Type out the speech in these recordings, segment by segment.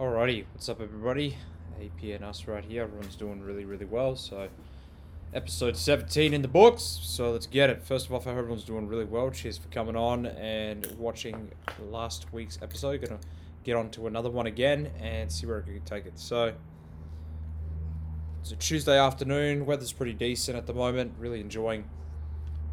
Alrighty, what's up, everybody? AP 'n' Us right here. Everyone's doing really, really well. So, episode 17 in the books. So, let's get it. First of all, I hope everyone's doing really well. Cheers for coming on and watching last week's episode. Gonna get on to another one again and see where I can take it. So, it's a Tuesday afternoon. Weather's pretty decent at the moment. Really enjoying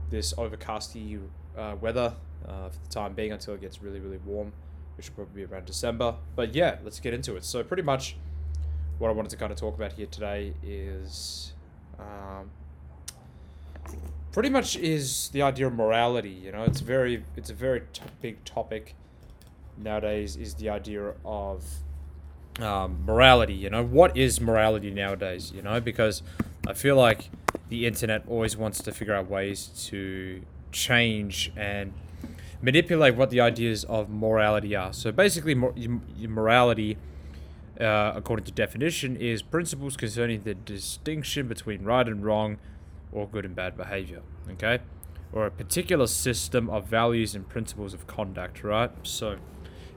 this overcasty uh, weather uh, for the time being until it gets really, really warm which will probably be around December. But yeah, let's get into it. So pretty much what I wanted to kind of talk about here today is um, pretty much is the idea of morality. You know, it's very it's a very t- big topic nowadays. Is the idea of um, morality. You know, what is morality nowadays? You know, because I feel like the internet always wants to figure out ways to change and manipulate what the ideas of morality are. So basically, mor- morality, uh, according to definition, is principles concerning the distinction between right and wrong, or good and bad behavior. Okay, or a particular system of values and principles of conduct. Right. So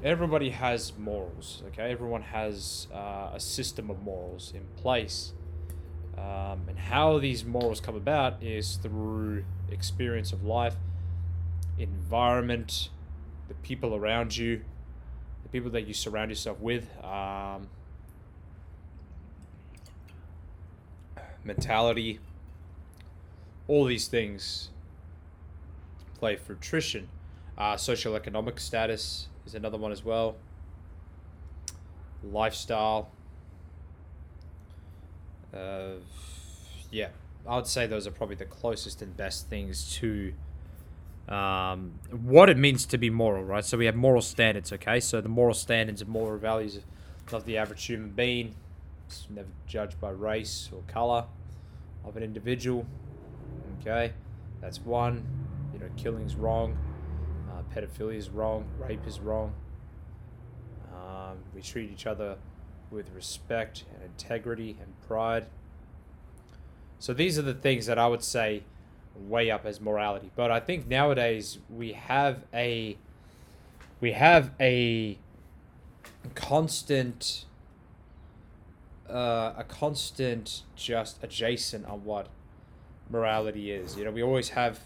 everybody has morals. Okay, everyone has uh, a system of morals in place. Um, and how these morals come about is through experience of life environment, the people around you, the people that you surround yourself with, um, mentality, all these things play for attrition. Uh, social economic status is another one as well. Lifestyle. Uh, yeah, I would say those are probably the closest and best things to um, what it means to be moral, right? So we have moral standards, okay? So the moral standards and moral values of the average human being, it's never judged by race or color of an individual, okay? That's one. You know, killing's wrong, uh, pedophilia is wrong, rape is wrong. Um, we treat each other with respect and integrity and pride. So these are the things that I would say way up as morality. But I think nowadays we have a we have a constant uh, a constant just adjacent on what morality is. You know, we always have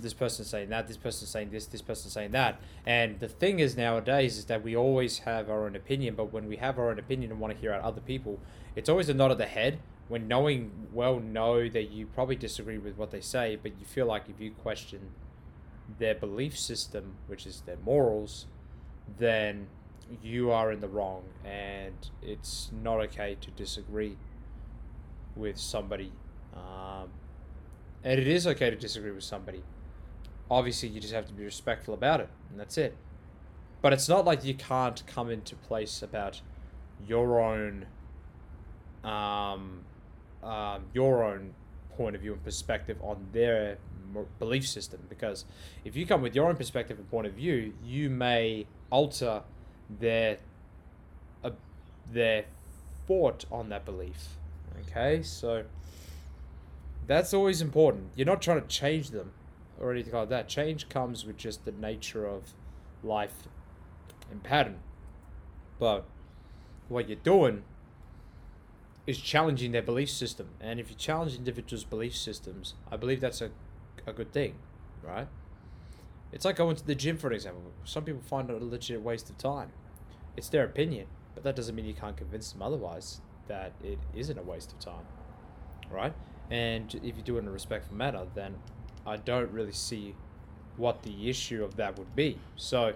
this person saying that, this person saying this, this person saying that. And the thing is nowadays is that we always have our own opinion, but when we have our own opinion and want to hear out other people, it's always a nod of the head when knowing well know that you probably disagree with what they say, but you feel like if you question their belief system, which is their morals, then you are in the wrong, and it's not okay to disagree with somebody. Um, and it is okay to disagree with somebody. Obviously, you just have to be respectful about it, and that's it. But it's not like you can't come into place about your own um, um, your own point of view and perspective on their belief system. Because if you come with your own perspective and point of view, you may alter their uh, their thought on that belief. Okay, so that's always important. You're not trying to change them or anything like that. Change comes with just the nature of life and pattern. But what you're doing is challenging their belief system. And if you challenge individuals' belief systems, I believe that's a, a good thing, right? It's like going to the gym, for example. Some people find it a legit waste of time. It's their opinion, but that doesn't mean you can't convince them otherwise that it isn't a waste of time, right? And if you do it in a respectful manner, then I don't really see what the issue of that would be. So,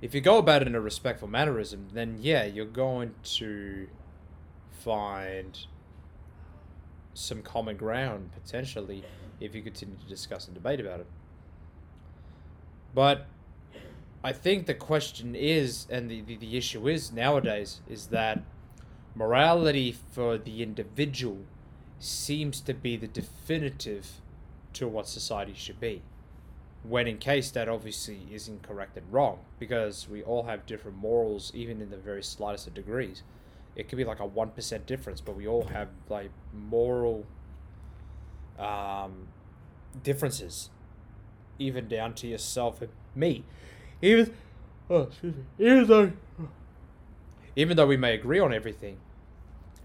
if you go about it in a respectful mannerism, then yeah, you're going to find some common ground potentially if you continue to discuss and debate about it. But I think the question is, and the, the, the issue is nowadays, is that morality for the individual seems to be the definitive to what society should be. When in case that obviously is incorrect and wrong, because we all have different morals, even in the very slightest of degrees it could be like a 1% difference, but we all have like moral um, differences, even down to yourself and me. Even, oh, excuse me, even though, even though we may agree on everything,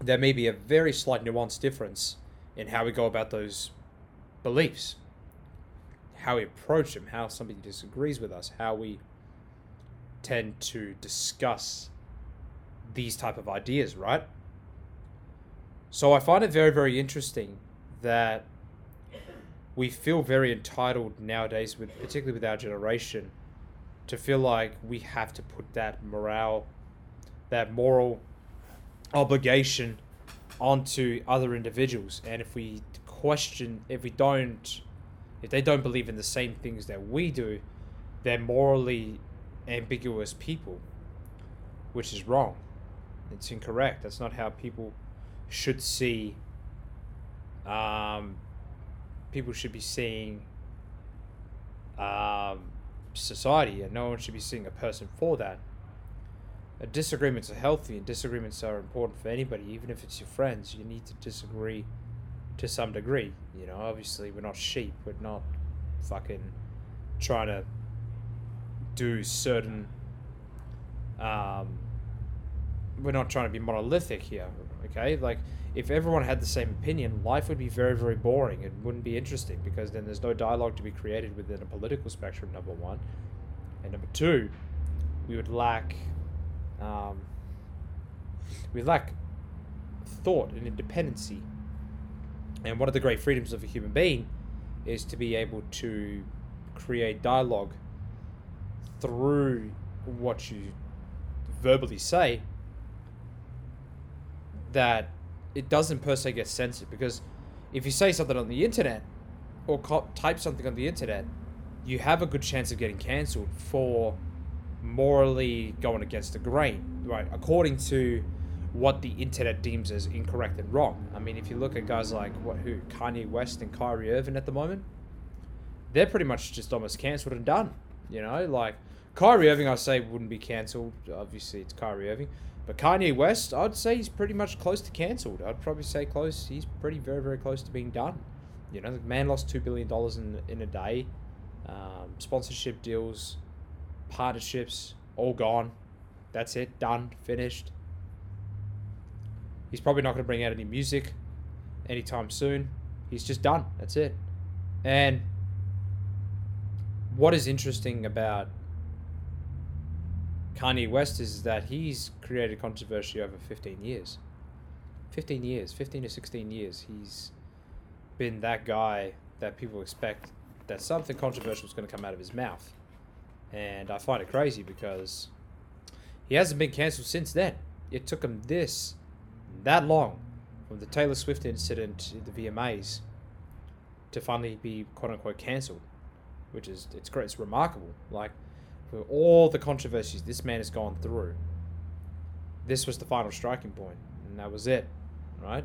there may be a very slight nuance difference in how we go about those beliefs, how we approach them, how somebody disagrees with us, how we tend to discuss these type of ideas, right? So I find it very, very interesting that we feel very entitled nowadays, with particularly with our generation, to feel like we have to put that morale, that moral obligation onto other individuals. And if we question, if we don't, if they don't believe in the same things that we do, they're morally ambiguous people, which is wrong. It's incorrect. That's not how people should see. Um, people should be seeing um, society, and no one should be seeing a person for that. Uh, disagreements are healthy, and disagreements are important for anybody, even if it's your friends. You need to disagree to some degree. You know, obviously, we're not sheep. We're not fucking trying to do certain. Um, we're not trying to be monolithic here, okay? Like, if everyone had the same opinion, life would be very, very boring. It wouldn't be interesting because then there's no dialogue to be created within a political spectrum, number one. And number two, we would lack. Um, we lack thought and independency. And one of the great freedoms of a human being is to be able to create dialogue through what you verbally say that it doesn't per se get censored because if you say something on the internet or co- type something on the internet, you have a good chance of getting cancelled for morally going against the grain, right? According to what the internet deems as incorrect and wrong. I mean, if you look at guys like what who Kanye West and Kyrie Irving at the moment, they're pretty much just almost cancelled and done. You know, like Kyrie Irving, I say wouldn't be cancelled. Obviously, it's Kyrie Irving. But Kanye West, I'd say he's pretty much close to cancelled. I'd probably say close. He's pretty very very close to being done. You know, the man lost two billion dollars in in a day. Um, sponsorship deals, partnerships, all gone. That's it. Done. Finished. He's probably not going to bring out any music anytime soon. He's just done. That's it. And what is interesting about Kanye West is that he's created controversy over 15 years. 15 years, 15 to 16 years. He's been that guy that people expect that something controversial is going to come out of his mouth. And I find it crazy because he hasn't been cancelled since then. It took him this, that long, from the Taylor Swift incident in the VMAs, to finally be quote unquote cancelled, which is it's great. It's remarkable. Like all the controversies this man has gone through, this was the final striking point, and that was it, right?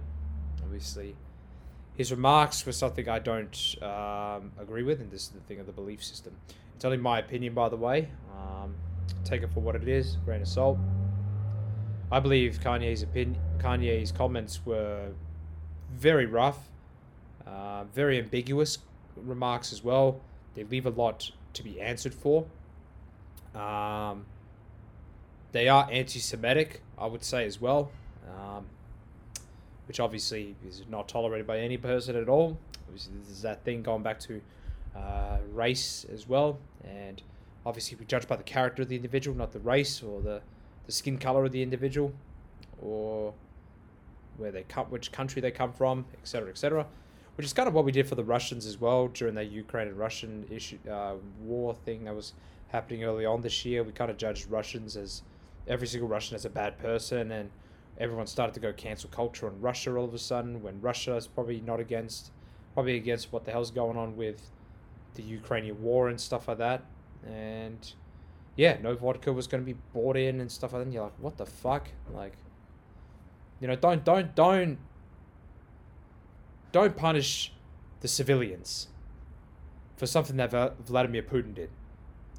Obviously, his remarks were something I don't um, agree with, and this is the thing of the belief system. It's only my opinion, by the way. Um, take it for what it is, grain of salt. I believe Kanye's opinion, Kanye's comments were very rough, uh, very ambiguous remarks as well. They leave a lot to be answered for. Um, they are anti-Semitic, I would say as well, um, which obviously is not tolerated by any person at all. Obviously, this is that thing going back to uh, race as well, and obviously we judge by the character of the individual, not the race or the, the skin color of the individual, or where they come, which country they come from, etc., etc. Which is kind of what we did for the Russians as well during the Ukraine and Russian issue uh, war thing that was happening early on this year. We kind of judged Russians as every single Russian as a bad person, and everyone started to go cancel culture on Russia all of a sudden. When Russia is probably not against, probably against what the hell's going on with the Ukrainian war and stuff like that. And yeah, no vodka was going to be bought in and stuff like that. And you're like, what the fuck? Like, you know, don't don't don't don't punish the civilians for something that Vladimir Putin did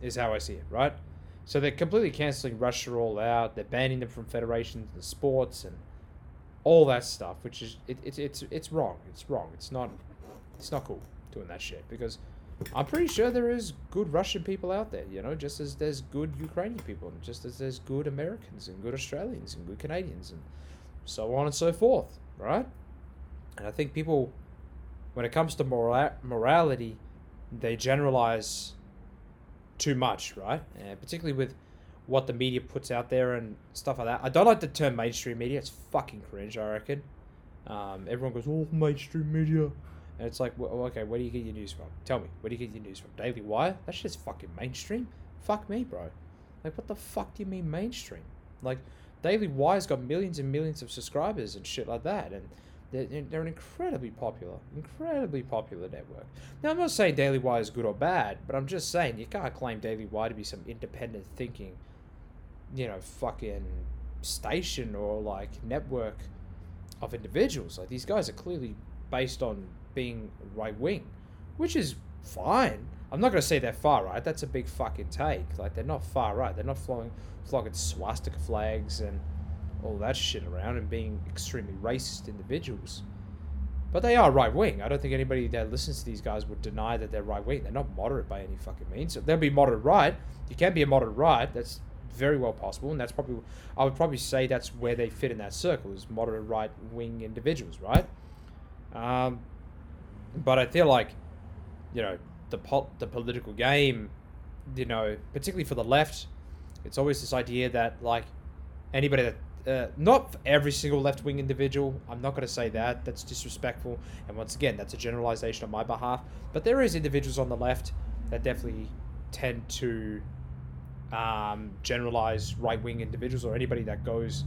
is how I see it, right? So they're completely canceling Russia all out. They're banning them from federations and sports and all that stuff, which is it, it, it's it's wrong. It's wrong. It's not it's not cool doing that shit because I'm pretty sure there is good Russian people out there, you know, just as there's good Ukrainian people, and just as there's good Americans and good Australians and good Canadians and so on and so forth, right? And I think people, when it comes to mora- morality, they generalize too much, right? And particularly with what the media puts out there and stuff like that. I don't like the term mainstream media. It's fucking cringe, I reckon. Um, everyone goes, oh, mainstream media. And it's like, well, okay, where do you get your news from? Tell me, where do you get your news from? Daily Wire? That shit's fucking mainstream. Fuck me, bro. Like, what the fuck do you mean mainstream? Like, Daily Wire's got millions and millions of subscribers and shit like that. And they're, they're an incredibly popular, incredibly popular network. Now, I'm not saying Daily Wire is good or bad, but I'm just saying you can't claim Daily Wire to be some independent thinking, you know, fucking station or like network of individuals. Like, these guys are clearly based on being right wing, which is fine. I'm not going to say they're far right. That's a big fucking take. Like, they're not far right. They're not flowing, flogging swastika flags and all that shit around and being extremely racist individuals. But they are right wing. I don't think anybody that listens to these guys would deny that they're right wing. They're not moderate by any fucking means. So they'll be moderate right. You can be a moderate right. That's very well possible, and that's probably I would probably say that's where they fit in that circle is moderate right wing individuals, right? Um, but I feel like, you know, the pol- the political game, you know, particularly for the left, it's always this idea that like anybody that uh, not every single left wing individual. I'm not going to say that. That's disrespectful. And once again, that's a generalization on my behalf. But there is individuals on the left that definitely tend to um, generalize right wing individuals or anybody that goes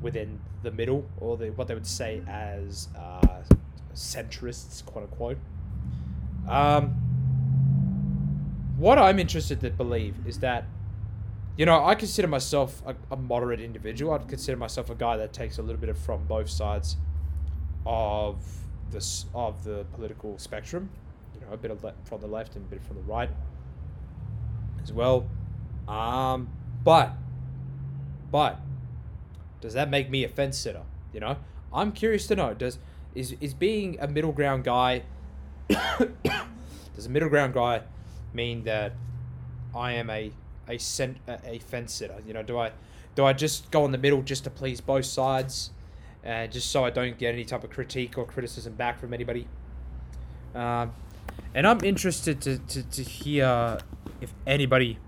within the middle or the, what they would say as uh, centrists, quote unquote. Um, what I'm interested to believe is that you know, I consider myself a, a, moderate individual. I'd consider myself a guy that takes a little bit of from both sides of this of the political spectrum. You know, a bit of le- from the left and a bit from the right as well. Um, but, but, does that make me a fence sitter? You know, I'm curious to know. Does is is being a middle ground guy? does a middle ground guy mean that I am a a cent, a fence sitter? You know, do I do I just go in the middle just to please both sides, uh, just so I don't get any type of critique or criticism back from anybody? Um, and I'm interested to, to, to hear if anybody,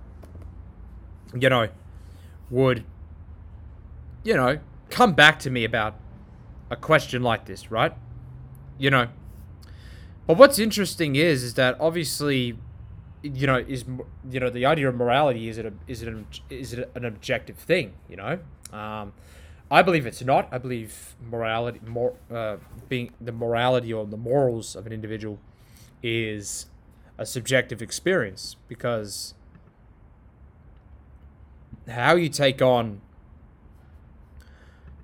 you know, would, you know, come back to me about a question like this, right? You know. But what's interesting is, is that obviously you know is you know the idea of morality is it a, is it an, is it an objective thing you know? Um, I believe it's not. I believe morality more uh, being the morality or the morals of an individual is a subjective experience because how you take on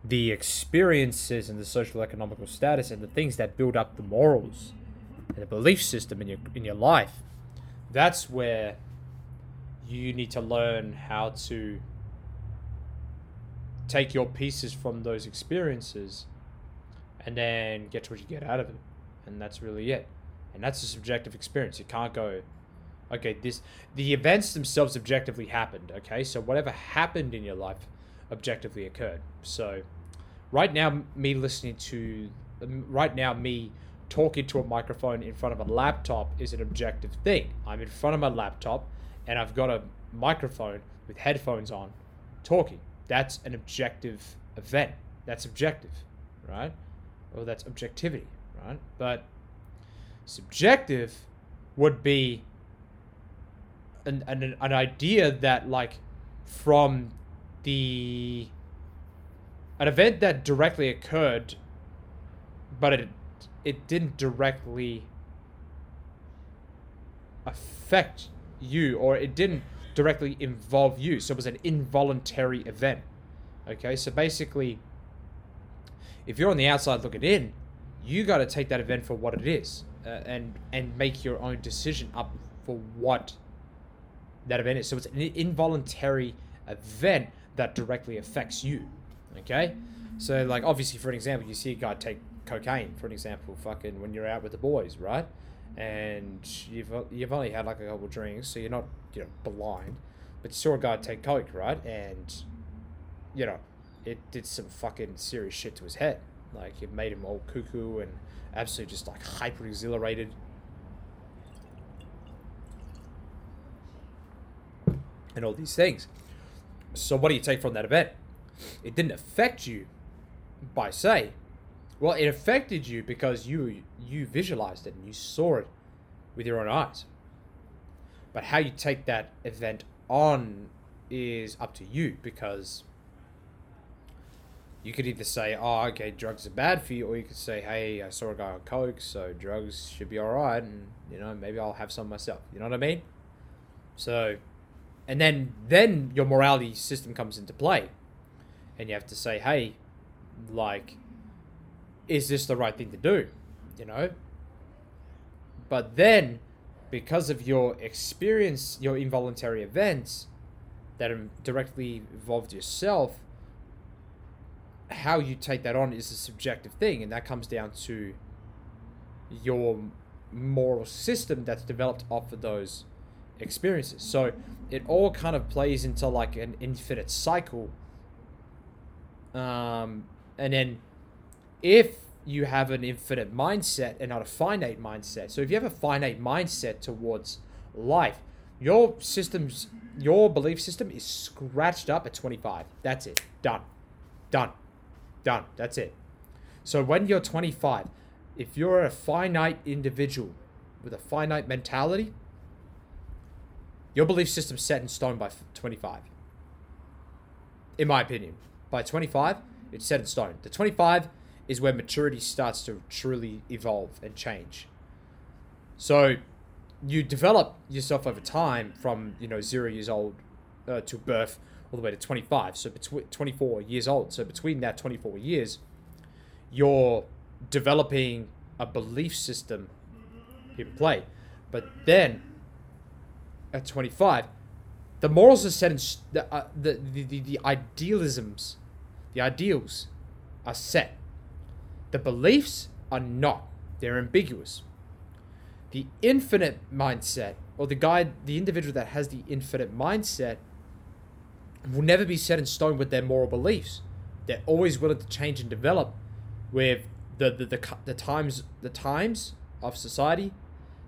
the experiences and the social economical status and the things that build up the morals and the belief system in your in your life that's where you need to learn how to take your pieces from those experiences and then get to what you get out of it. And that's really it. And that's a subjective experience. You can't go, okay, this the events themselves objectively happened, okay? So whatever happened in your life objectively occurred. So right now me listening to right now me talking to a microphone in front of a laptop is an objective thing. I'm in front of my laptop and I've got a microphone with headphones on talking. That's an objective event. That's objective, right? Or that's objectivity, right? But subjective would be an, an, an idea that, like, from the. an event that directly occurred, but it it didn't directly affect you or it didn't directly involve you. So it was an involuntary event. Okay, so basically, if you're on the outside looking in, you got to take that event for what it is uh, and and make your own decision up for what that event is. So it's an involuntary event that directly affects you. Okay, so like obviously, for an example, you see a guy take cocaine, for an example, fucking when you're out with the boys, right? and you've you've only had like a couple drinks, so you're not you know blind, but you saw a guy take coke, right? And you know, it did some fucking serious shit to his head. Like it made him all cuckoo and absolutely just like hyper exhilarated. And all these things. So what do you take from that event? It didn't affect you by say. Well, it affected you because you you visualized it and you saw it with your own eyes. But how you take that event on is up to you because you could either say, "Oh, okay, drugs are bad for you," or you could say, "Hey, I saw a guy on coke, so drugs should be all right, and you know maybe I'll have some myself." You know what I mean? So, and then then your morality system comes into play, and you have to say, "Hey, like, is this the right thing to do?" You know. But then, because of your experience, your involuntary events that directly involved yourself how you take that on is a subjective thing, and that comes down to your moral system that's developed off of those experiences. So it all kind of plays into like an infinite cycle. Um, and then if you have an infinite mindset and not a finite mindset, so if you have a finite mindset towards life, your system's your belief system is scratched up at 25. That's it. Done. Done. Done. That's it. So when you're 25, if you're a finite individual with a finite mentality, your belief system's set in stone by 25. In my opinion, by 25, it's set in stone. The 25 is where maturity starts to truly evolve and change. So you develop yourself over time from, you know, 0 years old uh, to birth all the way to 25, so between 24 years old. So between that 24 years, you're developing a belief system in play. But then at 25, the morals are set in the, uh, the, the, the, the idealisms, the ideals are set. The beliefs are not. They're ambiguous. The infinite mindset, or the guy, the individual that has the infinite mindset, will never be set in stone with their moral beliefs. They're always willing to change and develop with the, the, the, the times the times of society.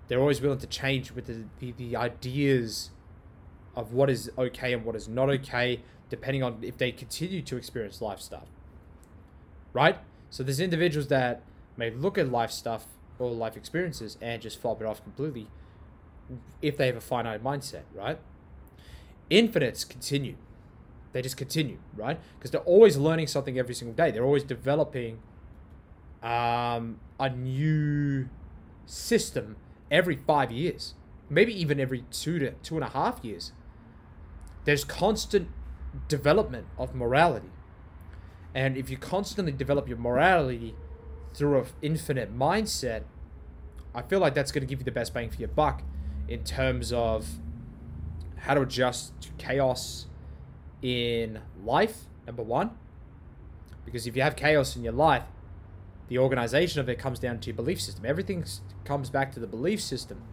They're always willing to change with the, the, the ideas of what is okay and what is not okay, depending on if they continue to experience life stuff. Right? So there's individuals that may look at life stuff or life experiences and just flop it off completely if they have a finite mindset, right? Infinites continue they just continue, right? Because they're always learning something every single day. They're always developing um, a new system every five years, maybe even every two to two and a half years. There's constant development of morality. And if you constantly develop your morality through an infinite mindset, I feel like that's going to give you the best bang for your buck in terms of how to adjust to chaos in life, number one. Because if you have chaos in your life, the organization of it comes down to your belief system. Everything comes back to the belief system.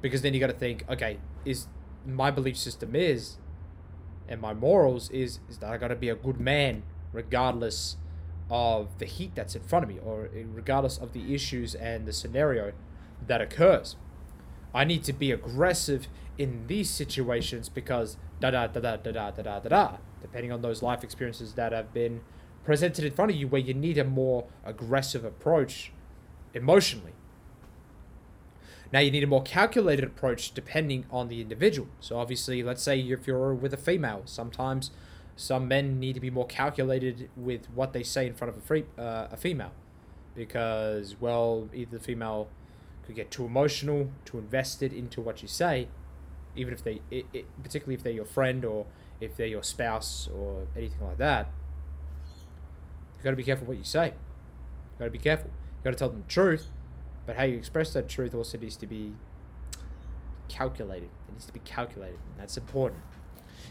Because then you got to think, okay, is my belief system is, and my morals is, is that I got to be a good man regardless of the heat that's in front of me or regardless of the issues and the scenario that occurs. I need to be aggressive in these situations because da da da da da da da da da da, depending on those life experiences that have been presented in front of you, where you need a more aggressive approach emotionally. Now you need a more calculated approach depending on the individual. So obviously, let's say if you're with a female, sometimes some men need to be more calculated with what they say in front of a free, uh, a female, because well, either the female could get too emotional, too invested into what you say, even if they, it, it, particularly if they're your friend or if they're your spouse or anything like that, you got to be careful what you say. You got to be careful. You got to tell them the truth, but how you express that truth also needs to be calculated. It needs to be calculated, and that's important.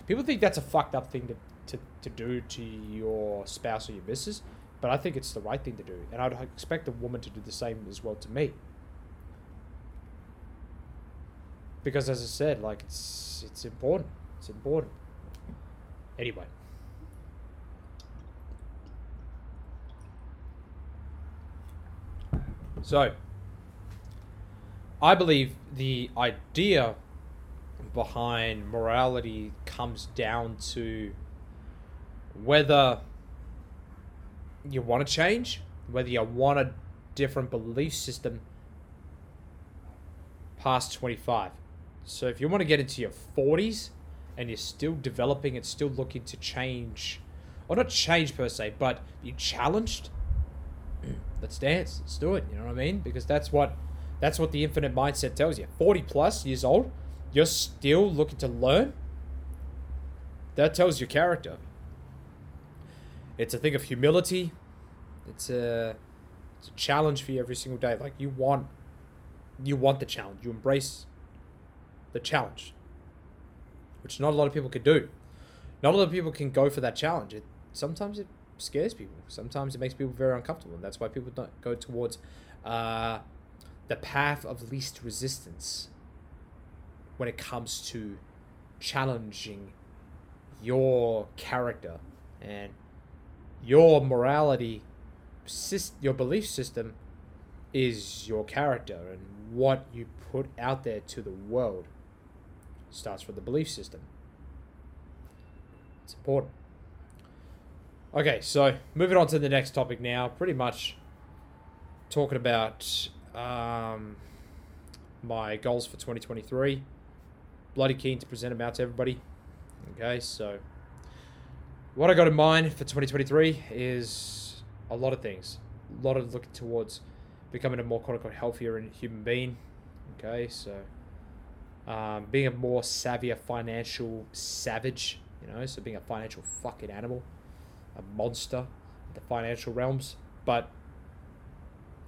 People think that's a fucked up thing to, to, to do to your spouse or your missus, but I think it's the right thing to do, and I'd expect a woman to do the same as well to me. because as I said, like it's it's important. It's important. Anyway. So, I believe the idea behind morality comes down to whether you want to change, whether you want a different belief system past 25. So if you want to get into your 40s and you're still developing and still looking to change, or not change per se, but be challenged, let's dance. Let's do it. You know what I mean? Because that's what that's what the infinite mindset tells you. 40 plus years old, you're still looking to learn. That tells your character. It's a thing of humility. It's a it's a challenge for you every single day. Like you want you want the challenge. You embrace the challenge. Which not a lot of people can do. Not a lot of people can go for that challenge. It sometimes it scares people. Sometimes it makes people very uncomfortable, and that's why people don't go towards uh, the path of least resistance when it comes to challenging your character and your morality, your belief system is your character and what you put out there to the world starts with the belief system. It's important. Okay, so moving on to the next topic now. Pretty much talking about um, my goals for 2023. Bloody keen to present them out to everybody. Okay, so what I got in mind for 2023 is a lot of things. A lot of looking towards becoming a more quote unquote healthier human being. Okay, so um, being a more savvier financial savage, you know, so being a financial fucking animal a monster in the financial realms, but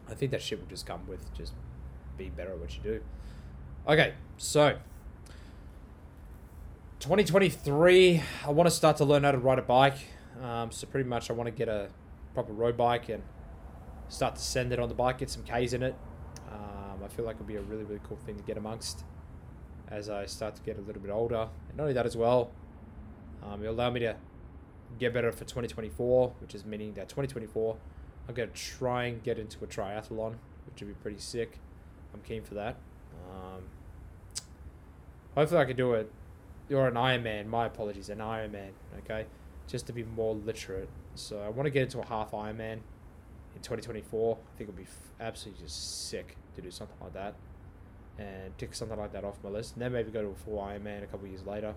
I think that shit will just come with just being better at what you do. Okay, so 2023, I want to start to learn how to ride a bike. Um, so pretty much, I want to get a proper road bike and start to send it on the bike, get some K's in it. Um, I feel like it'll be a really really cool thing to get amongst as I start to get a little bit older. And not only that as well, um, it'll allow me to get better for 2024, which is meaning that 2024, I'm going to try and get into a triathlon, which would be pretty sick. I'm keen for that. Um, hopefully, I can do it. Or an Iron Man. My apologies, an Iron Man. Okay, just to be more literate. So I want to get into a half Iron Man in 2024. I think it'll be f- absolutely just sick to do something like that, and tick something like that off my list. And then maybe go to a full Iron Man a couple years later.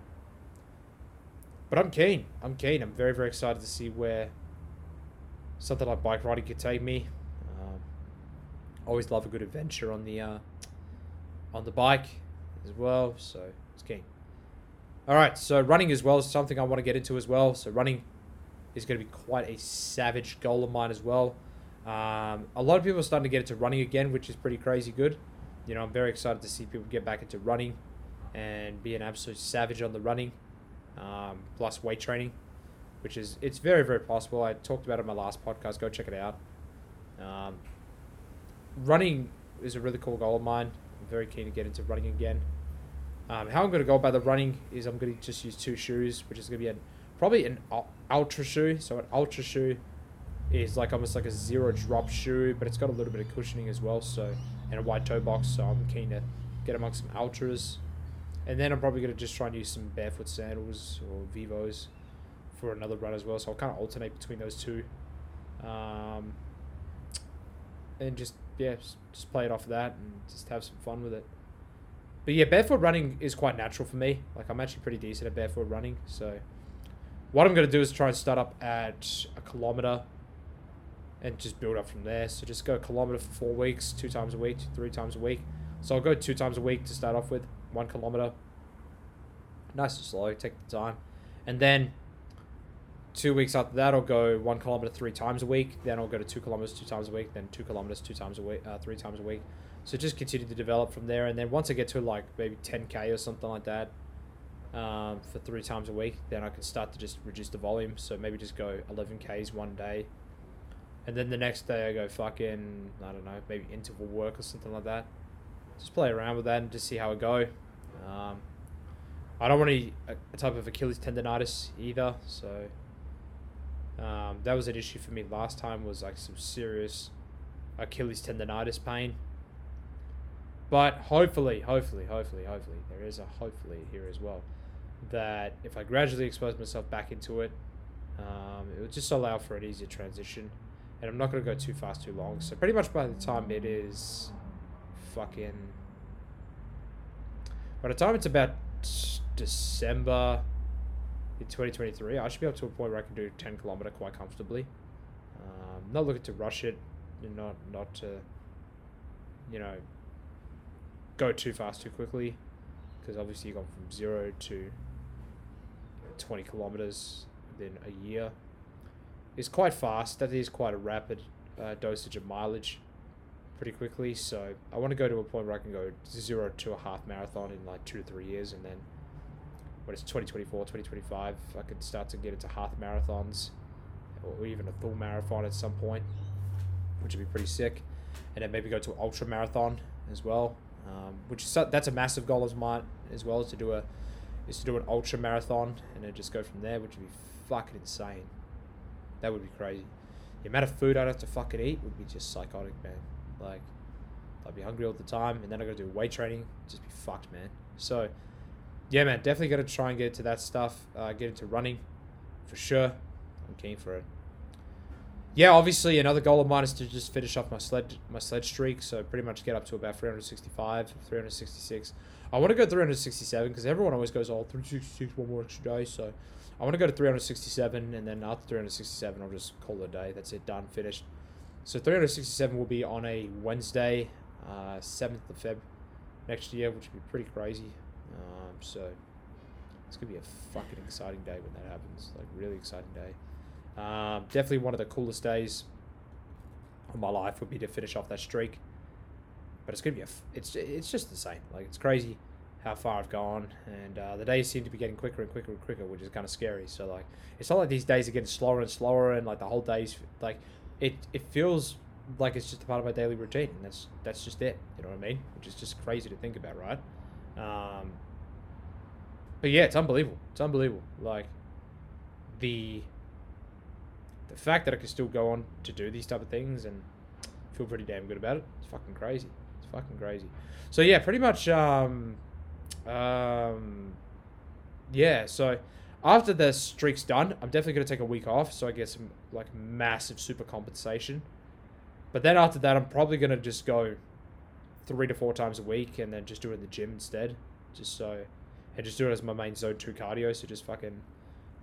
But I'm keen. I'm keen. I'm very, very excited to see where something like bike riding could take me. Um, always love a good adventure on the uh, on the bike as well. So it's keen. All right. So running as well is something I want to get into as well. So running is going to be quite a savage goal of mine as well. Um, a lot of people are starting to get into running again, which is pretty crazy good. You know, I'm very excited to see people get back into running and be an absolute savage on the running um, plus weight training, which is it's very very possible. I talked about it in my last podcast. Go check it out. Um, running is a really cool goal of mine. I'm very keen to get into running again. Um, how I'm going to go about the running is I'm going to just use two shoes, which is going to be an probably an ultra shoe. So an ultra shoe is like almost like a zero drop shoe, but it's got a little bit of cushioning as well. So and a wide toe box. So I'm keen to get amongst some ultras. And then I'm probably going to just try and use some barefoot sandals or Vivos for another run as well. So I'll kind of alternate between those two. Um, and just, yeah, just play it off of that and just have some fun with it. But yeah, barefoot running is quite natural for me. Like, I'm actually pretty decent at barefoot running. So what I'm going to do is try and start up at a kilometer and just build up from there. So just go a kilometer for four weeks, two times a week, three times a week. So I'll go two times a week to start off with one kilometer. Nice and slow, take the time. And then two weeks after that, I'll go one kilometer three times a week. Then I'll go to two kilometers two times a week. Then two kilometers two times a week, uh, three times a week. So just continue to develop from there. And then once I get to like maybe 10k or something like that, um, for three times a week, then I can start to just reduce the volume. So maybe just go 11k's one day, and then the next day I go fucking I don't know maybe interval work or something like that. Just play around with that and just see how it go Um, I don't want any a, a type of Achilles tendonitis either. So um, that was an issue for me last time. Was like some serious Achilles tendonitis pain. But hopefully, hopefully, hopefully, hopefully, there is a hopefully here as well. That if I gradually expose myself back into it, um, it will just allow for an easier transition. And I'm not going to go too fast, too long. So pretty much by the time it is fucking. By the time it's about December in 2023, I should be up to a point where I can do 10 kilometer quite comfortably. Um, not looking to rush it, and not not to, you know, go too fast too quickly, because obviously you've gone from zero to 20 kilometers within a year. It's quite fast. That is quite a rapid uh, dosage of mileage pretty quickly. So I want to go to a point where I can go zero to a half marathon in like two to three years, and then when it's 2024, 2025, I could start to get into half marathons or even a full marathon at some point, which would be pretty sick. And then maybe go to an ultra marathon as well, um, which is that's a massive goal of mine as well as to do a is to do an ultra marathon and then just go from there, which would be fucking insane. That would be crazy. The amount of food I'd have to fucking eat would be just psychotic, man. Like, I'd be hungry all the time, and then I gotta do weight training. Just be fucked, man. So, yeah, man, definitely gotta try and get into that stuff. Uh, get into running, for sure. I'm keen for it. Yeah, obviously another goal of mine is to just finish off my sled my sled streak. So pretty much get up to about 365, 366. I want to go 367 because everyone always goes, oh, 366, one more extra day. So I want to go to 367, and then after 367, I'll just call it a day. That's it, done, finished. So 367 will be on a Wednesday, uh, 7th of Feb next year, which would be pretty crazy. Um, so it's gonna be a fucking exciting day when that happens. Like really exciting day. Um, definitely one of the coolest days of my life would be to finish off that streak. But it's gonna be a. F- it's it's just insane. Like it's crazy how far I've gone, and uh, the days seem to be getting quicker and quicker and quicker, which is kind of scary. So like, it's not like these days are getting slower and slower, and like the whole days like it it feels like it's just a part of my daily routine, and that's that's just it. You know what I mean? Which is just crazy to think about, right? Um, but yeah, it's unbelievable. It's unbelievable. Like the the fact that I can still go on to do these type of things and feel pretty damn good about it. It's fucking crazy. It's fucking crazy. So yeah, pretty much. Um, um, yeah, so after the streak's done, I'm definitely to take a week off so I get some like massive super compensation. But then after that, I'm probably to just go three to four times a week and then just do it in the gym instead. Just so, and just do it as my main zone two cardio. So just fucking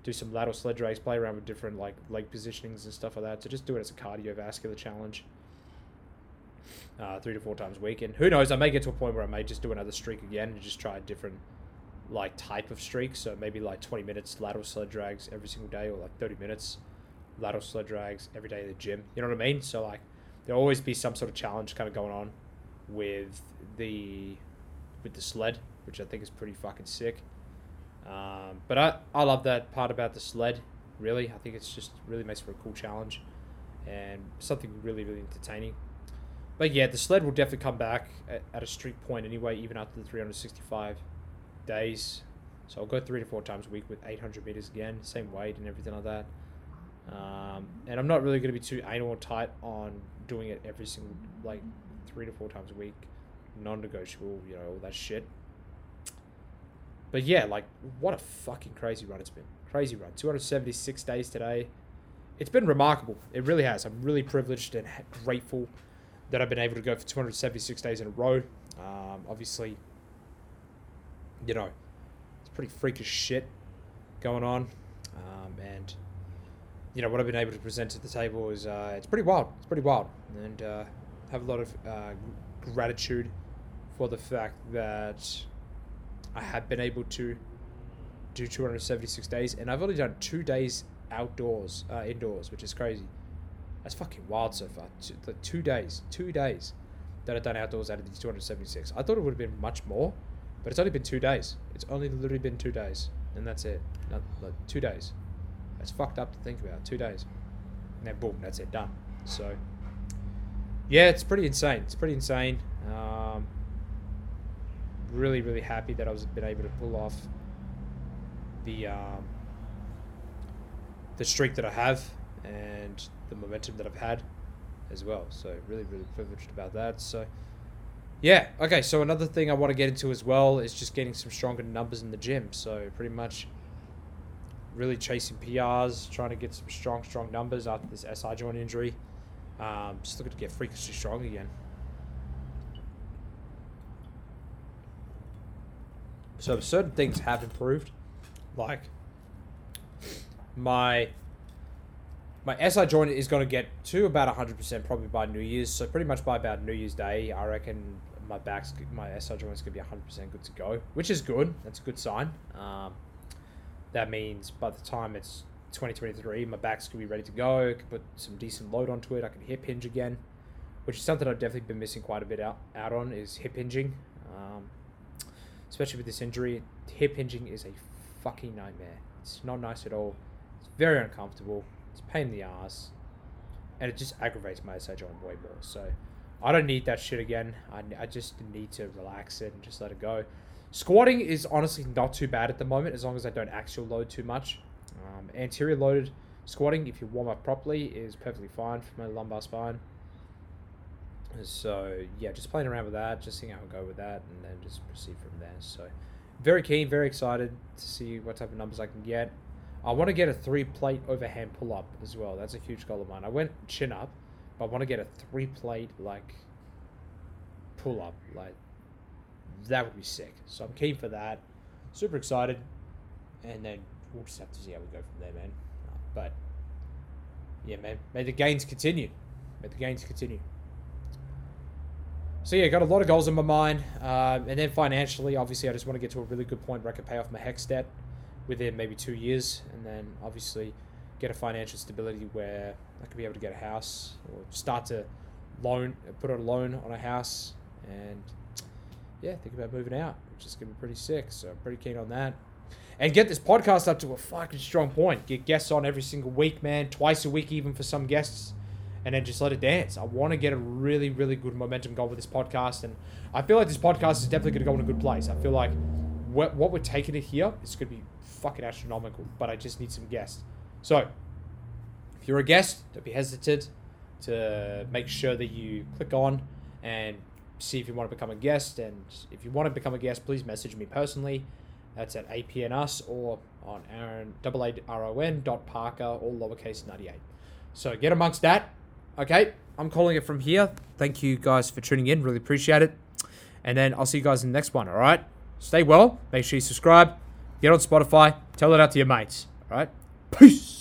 do some lateral sled drags, play around with different like leg positionings and stuff like that. So just do it as a cardiovascular challenge. Uh, three to four times a week, and who knows? I may get to a point where I may just do another streak again and just try a different like type of streak. So maybe like 20 minutes lateral sled drags every single day, or like 30 minutes lateral sled drags every day at the gym. You know what I mean? So like there'll always be some sort of challenge kind of going on with the with the sled, which I think is pretty fucking sick. Um, but I, I love that part about the sled. Really, I think it's just really makes for a cool challenge and something really really entertaining. But yeah, the sled will definitely come back at, at a streak point anyway, even after the 365 days. So I'll go three to four times a week with 800 meters again, same weight and everything like that. Um, and I'm not really going to be too anal or tight on doing it every single, like, three to four times a week, non negotiable, you know, all that shit. But yeah, like, what a fucking crazy run it's been. Crazy run. 276 days today. It's been remarkable. It really has. I'm really privileged and grateful that I've been able to go for 276 days in a row. Um, obviously, you know, it's pretty freakish shit going on. Um, and, you know, what I've been able to present to the table is uh, it's pretty wild. It's pretty wild. And uh, have a lot of uh, gratitude for the fact that I have been able to do 276 days. And I've only done two days outdoors, uh, indoors, which is crazy. That's fucking wild so far. Two, two days, two days that I've done outdoors out of these 276. I thought it would have been much more, but it's only been two days. It's only literally been two days, and that's it. Not, like, two days. That's fucked up to think about. Two days, and then boom, that's it, done. So, yeah, it's pretty insane. It's pretty insane. Um, really, really happy that I was been able to pull off the um, the streak that I have and the momentum that I've had as well. So really, really privileged about that. So yeah, okay. So another thing I want to get into as well is just getting some stronger numbers in the gym. So pretty much really chasing PRs, trying to get some strong, strong numbers after this SI joint injury. Um, just looking to get freakishly strong again. So certain things have improved, like my my SI joint is going to get to about 100% probably by New Year's. So pretty much by about New Year's Day, I reckon my back's my SI joint is going to be 100% good to go, which is good. That's a good sign. Um, that means by the time it's 2023, my back's going to be ready to go. I can put some decent load onto it. I can hip hinge again, which is something I've definitely been missing quite a bit out, out on is hip hinging. Um, especially with this injury, hip hinging is a fucking nightmare. It's not nice at all. It's very uncomfortable. It's pain in the ass, and it just aggravates my SI joint way more. So I don't need that shit again. I, I just need to relax it and just let it go. Squatting is honestly not too bad at the moment as long as I don't axial load too much. Um, anterior loaded squatting, if you warm up properly, is perfectly fine for my lumbar spine. So yeah, just playing around with that, just seeing how I go with that, and then just proceed from there. So very keen, very excited to see what type of numbers I can get. I want to get a three plate overhand pull up as well. That's a huge goal of mine. I went chin up, but I want to get a three plate like pull up. Like that would be sick. So I'm keen for that. Super excited, and then we'll just have to see how we go from there, man. But yeah, man, may the gains continue. May the gains continue. So yeah, got a lot of goals in my mind, uh, and then financially, obviously, I just want to get to a really good point where I can pay off my HECS debt within maybe two years, and then obviously get a financial stability where I could be able to get a house or start to loan, put a loan on a house, and yeah, think about moving out, which is gonna be pretty sick. So I'm pretty keen on that. And get this podcast up to a fucking strong point. Get guests on every single week, man. Twice a week, even for some guests. And then just let it dance. I want to get a really, really good momentum going with this podcast. And I feel like this podcast is definitely going to go in a good place. I feel like what, what we're taking it here is going to be fucking astronomical. But I just need some guests. So, if you're a guest, don't be hesitant to make sure that you click on and see if you want to become a guest. And if you want to become a guest, please message me personally. That's at APNUS or on Aaron, double A R O N dot Parker, all lowercase 98. So get amongst that. Okay, I'm calling it from here. Thank you guys for tuning in. Really appreciate it. And then I'll see you guys in the next one. All right. Stay well. Make sure you subscribe. Get on Spotify. Tell it out to your mates. All right. Peace.